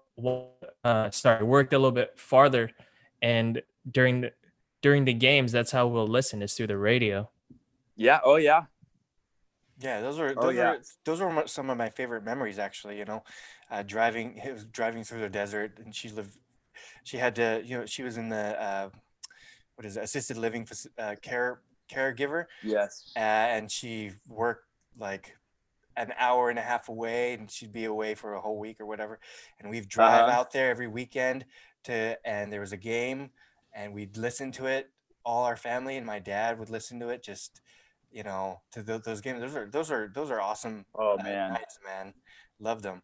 uh, sorry, worked a little bit farther, and during the during the games, that's how we'll listen is through the radio. Yeah. Oh yeah. Yeah, those were Oh, those yeah. are those were some of my favorite memories actually. You know, uh, driving it was driving through the desert, and she lived. She had to, you know, she was in the uh, what is it, assisted living faci- uh, care caregiver, Yes. uh, and she worked like an hour and a half away, and she'd be away for a whole week or whatever. And we'd drive Uh-huh. out there every weekend to, and there was a game, and we'd listen to it. All our family and my dad would listen to it. Just you know, to tho- those games. Those are those are those are awesome. Oh man. nights, man, love them.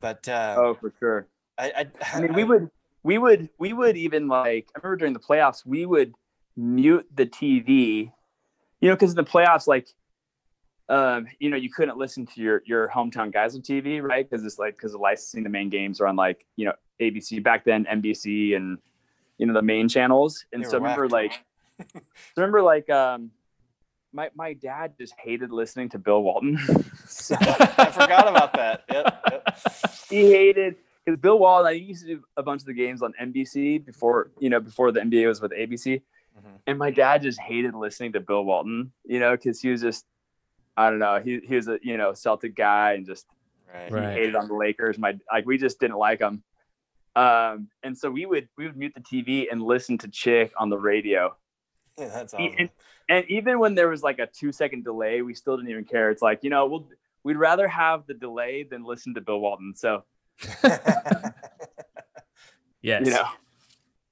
But uh, Oh, for sure. I, I, I mean, we would, we would, we would even like. I remember during the playoffs, we would mute the TV, you know, because in the playoffs, like, um, you know, you couldn't listen to your your hometown guys on TV, right? Because it's like because of licensing, the main games are on like you know ABC back then, NBC, and you know the main channels. And so I remember whacked. like, remember like um. My, my dad just hated listening to Bill Walton. So- I forgot about that. Yep, yep. he hated because Bill Walton. I used to do a bunch of the games on NBC before you know before the NBA was with ABC, Mhm. and my dad just hated listening to Bill Walton. You know, because he was just I don't know. He he was a you know Celtic guy and just Right. he Right. hated on the Lakers. My like we just didn't like him. Um, and so we would we would mute the TV and listen to Chick on the radio. Yeah, that's He- awesome. and, and even when there was like a two second delay, we still didn't even care. It's like you know we'll we'd rather have the delay than listen to Bill Walton. So Yes. you know.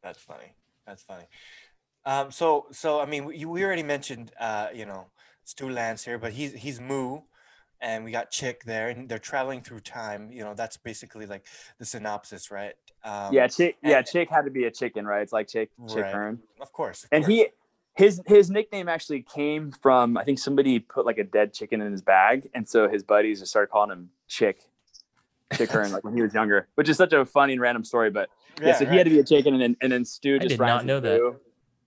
That's funny. That's funny. Um, so, so I mean, we, we already mentioned, uh, you know, Stu Lantz here, but he's he's Moo, and we got Chick there, and they're traveling through time. You know, that's basically like the synopsis, right? Um, yeah, chick. Yeah, chick had to be a chicken, right? It's like chick, chick Right. Hearn. Of course. of And course. he, his his nickname actually came from I think somebody put like a dead chicken in his bag, and so his buddies just started calling him Chick, Chick Hearn, like when he was younger, which is such a funny and random story. But yeah, so he had to be a chicken, and then and then Stu I just did rhymes not with know that.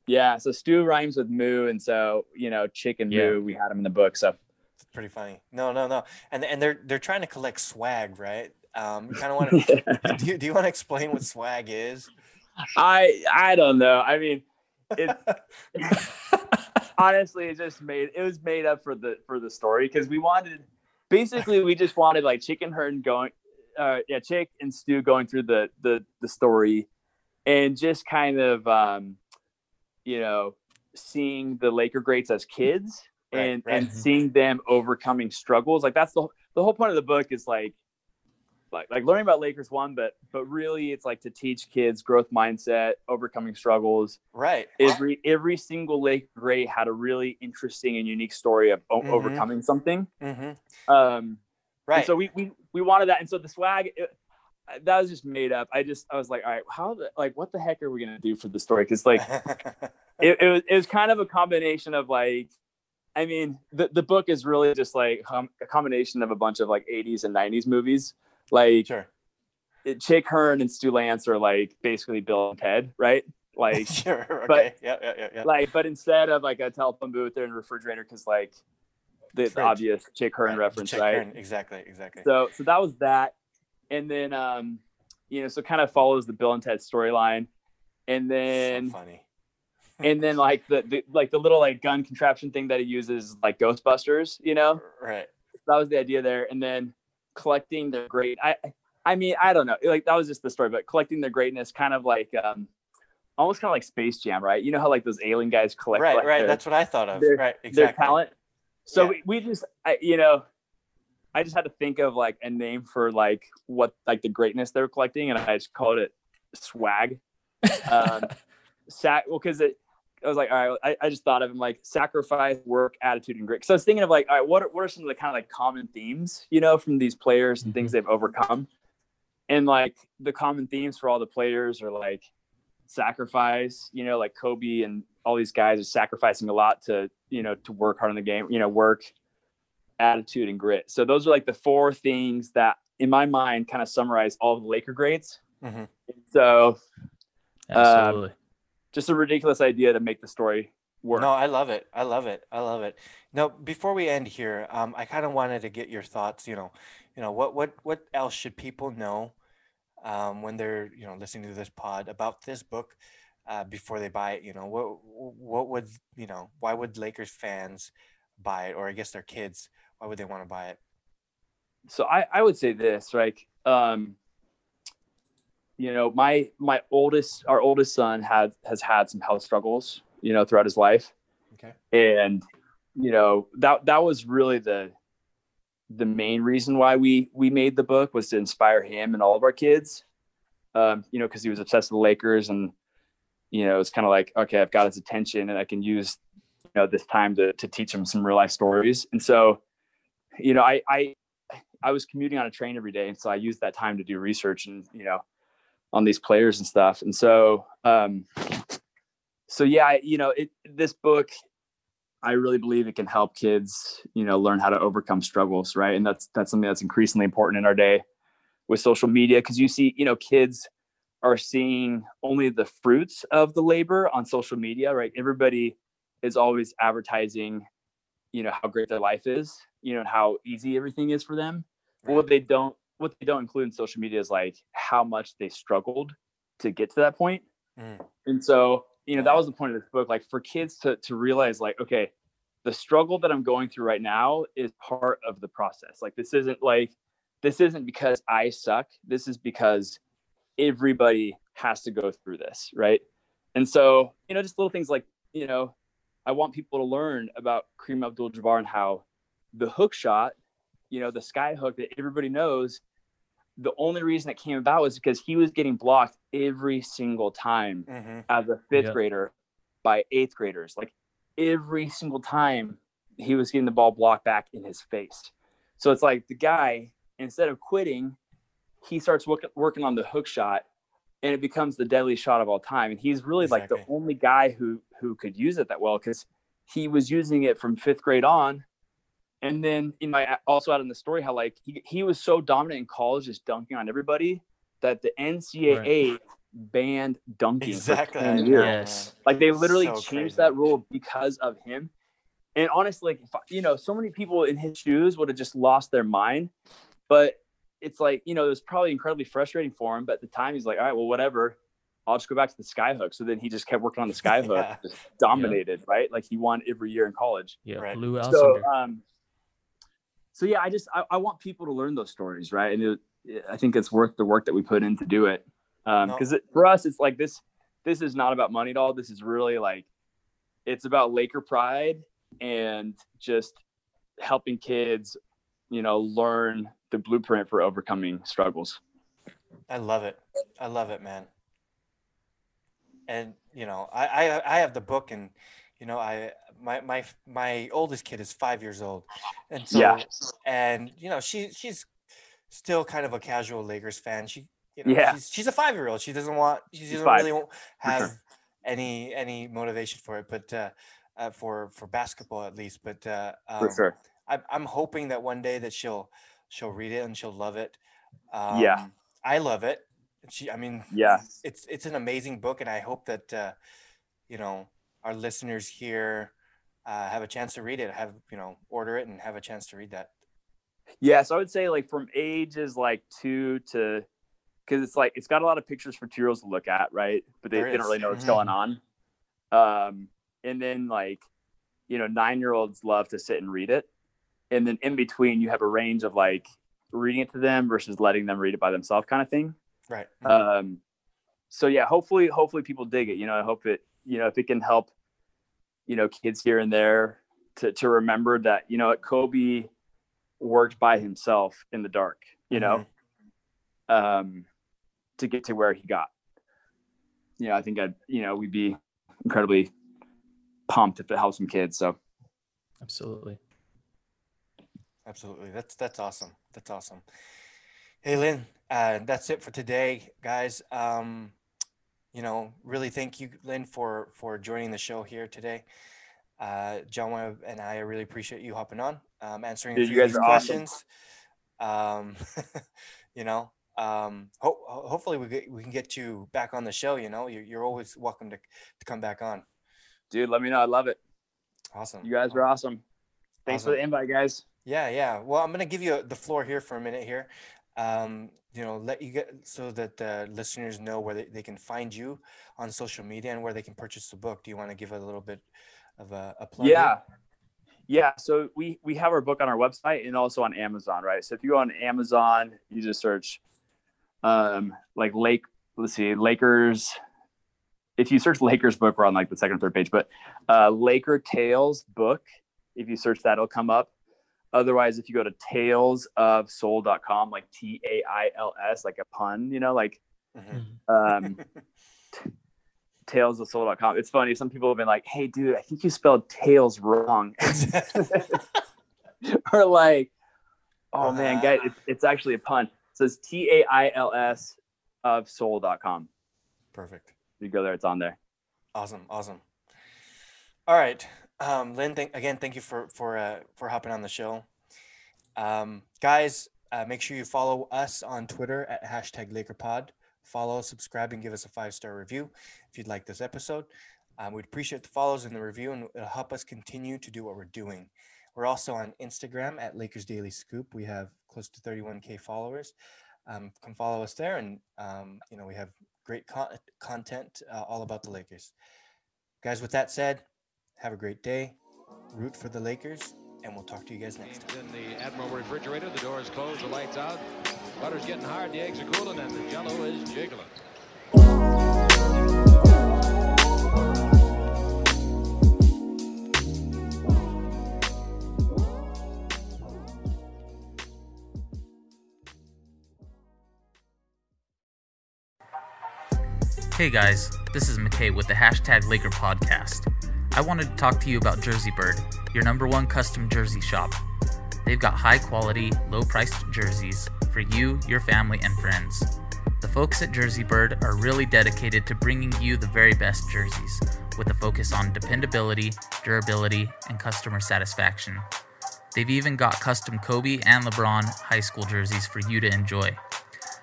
Moo. Yeah, so Stu rhymes with Moo, and so you know, Chick and Yeah. Moo, we had them in the book. So It's pretty funny. No, no, no. And and they're they're trying to collect swag, right? Um, kind of want to. do you, do you want to explain what swag is? I I don't know. I mean, it honestly it just made it was made up for the for the story because we wanted basically we just wanted like chick hearn going uh yeah chick and stu going through the the the story and just kind of um you know seeing the laker greats as kids and right. and seeing them overcoming struggles like that's the the whole point of the book is like like like learning about Lakers one, but but really it's like to teach kids growth mindset, overcoming struggles. Right. Every every single Laker great had a really interesting and unique story of Mhm. overcoming something. Mm-hmm. Um, Right. so we, we we wanted that, and so the swag it, that was just made up. I just I was like, all right, how the, like what the heck are we gonna do for the story? Because like it, it was it was kind of a combination of like I mean the, the book is really just like um, a combination of a bunch of like 80s and 90s movies like sure. it- Chick Hearn and Stu Lantz are like basically Bill and Ted right like sure. Okay. but- yeah, yeah, yeah, yeah. like but instead of like a telephone booth they're in a refrigerator because like the, the obvious Chick Hearn Right, reference Chick right Hearn, Exactly. Exactly. so so that was that and then um you know so kind of follows the Bill and Ted storyline and then so funny. and then like the, the like the little like gun contraption thing that he uses like ghostbusters you know Right. that was the idea there and then collecting their great i i mean i don't know like that was just the story but collecting their greatness kind of like um almost kind of like space jam right you know how like those alien guys collect Right. like, Right. their, That's what I thought of. their- right. their Exactly. talent so Yeah. we, we just I, you know i just had to think of like a name for like what like the greatness they were collecting and i just called it swag um sac well because it I was like, all right, I, I just thought of him like sacrifice, work, attitude, and grit. So I was thinking of like, all right, what are, what are some of the kind of like common themes, you know, from these players and things they've overcome? And like the common themes for all the players are like sacrifice, you know, like Kobe and all these guys are sacrificing a lot to, you know, to work hard in the game, you know, work, attitude, and grit. So those are like the four things that in my mind kind of summarize all the Laker greats. Mhm. So Absolutely. just a ridiculous idea to make the story work. No, I love it. I love it. I love it. Now, before we end here, um, I kind of wanted to get your thoughts. You know, you know what what what else should people know um, when they're you know listening to this pod about this book uh, before they buy it? You know, what what would you know? Why would Lakers fans buy it, or I guess their kids? Why would they want to buy it? So I I would say this, right? Um, you know, my my oldest, our oldest son had has had some health struggles, you know, throughout his life. Okay. And you know that that was really the the main reason why we we made the book was to inspire him and all of our kids. Um, you know, because he was obsessed with the Lakers, and you know, it's kind of like, okay, I've got his attention, and I can use you know this time to to teach him some real life stories. And so, you know, I I I was commuting on a train every day, and so I used that time to do research and you know on these players and stuff. And so, um, so yeah, I, you know, it, this book, I really believe it can help kids, you know, learn how to overcome struggles, right? And that's that's something that's increasingly important in our day with social media because you see, you know, kids are seeing only the fruits of the labor on social media, right? Everybody is always advertising, you know, how great their life is, you know, how easy everything is for them. But what they don't what they don't include in social media is like how much they struggled to get to that point. Mm. And so, you know, that was the point of this book, like for kids to to realize like, okay, the struggle that I'm going through right now is part of the process. Like this isn't like this isn't because I suck. This is because everybody has to go through this, right? And so, you know, just little things like, you know, I want people to learn about Kareem Abdul-Jabbar and how the hook shot you know, the sky hook that everybody knows, the only reason it came about was because he was getting blocked every single time Mm-hmm. as a fifth Yep. grader by eighth graders. Like every single time he was getting the ball blocked back in his face. So it's like the guy, instead of quitting, he starts work, working on the hook shot and it becomes the deadliest shot of all time. And he's really like the only guy who who could use it that well because he was using it from fifth grade on. And then in my also out in the story how like he, he was so dominant in college, just dunking on everybody, that the NCAA banned dunking Exactly. for 10 years. Yes. Like they literally So changed crazy. that rule because of him. And honestly, like you know, so many people in his shoes would have just lost their mind. But it's like you know, it was probably incredibly frustrating for him. But at the time, he's like, all right, well, whatever. I'll just go back to the skyhook. So then he just kept working on the skyhook, Yeah. just dominated, right? Like he won every year in college. Yeah, Right. Lou So, um, so yeah, I just I, I want people to learn those stories, right? And it, I think it's worth the work that we put in to do it. Um, No. because for us, it's like this. This is not about money at all. This is really like, it's about Laker pride and just helping kids, you know, learn the blueprint for overcoming struggles. I love it. I love it, man. And you know, I I, I have the book, and you know, I my my my oldest kid is five years old, and so Yeah. and you know, she she's still kind of a casual Lakers fan. She you know, Yeah. she's she's a five year old. She doesn't want she doesn't five, really won't sure. have any any motivation for it, but uh, uh, for for basketball at least. But uh, For um, sure. I'm I'm hoping that one day that she'll she'll read it and she'll love it. Um, Yeah. I love it. She, I mean, Yeah. it's it's an amazing book, and I hope that uh, you know our listeners here uh, have a chance to read it. Have you know order it and have a chance to read that. Yeah, so I would say like from ages like two to, because it's like it's got a lot of pictures for two year olds to look at, right? But they, they don't really know what's Mhm. going on. Um, and then like, you know, nine year olds love to sit and read it, and then in between you have a range of like reading it to them versus letting them read it by themselves, kind of thing. Right. Um, so yeah, hopefully, hopefully people dig it. You know, I hope it, you know, if it can help, you know, kids here and there to to remember that, you know, Kobe worked by himself in the dark, you know, um, to get to where he got. You know, I think I'd, you know, we'd be incredibly pumped if it helps some kids. So Absolutely. Absolutely. That's that's awesome. That's awesome. Hey Lynn, uh, that's it for today, guys. Um, you know, really thank you, Lynn, for for joining the show here today. Uh, John and I really appreciate you hopping on, um, answering Dude, you guys are awesome. questions. Um, you know, um, ho- hopefully we get, we can get you back on the show. You know, you're, you're always welcome to, to come back on. Dude, let me know. I love it. Awesome. You guys are awesome. Thanks Awesome. for the invite, guys. Yeah, yeah. Well, I'm gonna give you the floor here for a minute here. Um, you know, let you get so that the listeners know where they, they can find you on social media and where they can purchase the book. Do you want to give a little bit of a, a plug? Yeah. Yeah. So we we have our book on our website and also on Amazon, right? So if you go on Amazon, you just search um like Lake, let's see, Lakers. If you search Lakers book, we're on like the second or third page, but uh Laker Tails book, if you search that, it'll come up. Otherwise, if you go to tales of tailsofsoul.com, like T A I L S, like a pun, you know, like Mhm. um tailsofsoul.com. It's funny. Some people have been like, hey, dude, I think you spelled tails wrong. or like, oh man, guys, it's, it's actually a pun. So it's T A I L S of soul.com. Perfect. You go there, it's on there. Awesome. Awesome. All right. Um, Lynn, again, thank you for, for, uh, for hopping on the show. Um, guys, uh, make sure you follow us on Twitter at hashtag LakerPod. Follow, subscribe, and give us a five star review if you'd like this episode. Um, we'd appreciate the follows and the review, and it'll help us continue to do what we're doing. We're also on Instagram at Lakers Daily Scoop. We have close to 31k followers. Um, come follow us there, and um, you know we have great con- content uh, all about the Lakers. Guys, with that said, have a great day. Root for the Lakers, and we'll talk to you guys next time. In the Admiral refrigerator, the door is closed, the lights out. Butter's getting hard, the eggs are cooling, and the jello is jiggling. Hey guys, this is McKay with the hashtag Laker Podcast. I wanted to talk to you about Jersey Bird, your number one custom jersey shop. They've got high quality, low priced jerseys for you, your family, and friends. The folks at Jersey Bird are really dedicated to bringing you the very best jerseys, with a focus on dependability, durability, and customer satisfaction. They've even got custom Kobe and LeBron high school jerseys for you to enjoy.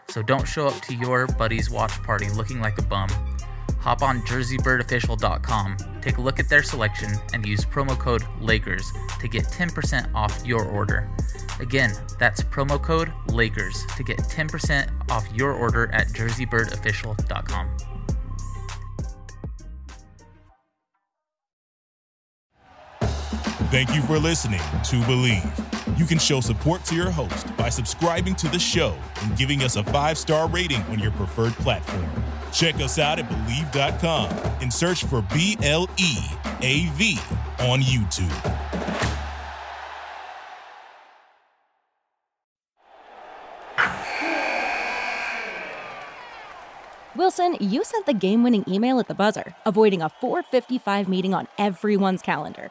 So don't show up to your buddy's watch party looking like a bum. Hop on jerseybirdofficial.com, take a look at their selection, and use promo code LAKERS to get 10% off your order. Again, that's promo code LAKERS to get 10% off your order at jerseybirdofficial.com. Thank you for listening to Bleav. You can show support to your host by subscribing to the show and giving us a five star rating on your preferred platform. Check us out at Bleav.com and search for B L E A V on YouTube. Wilson, you sent the game winning email at the buzzer, avoiding a 455 meeting on everyone's calendar.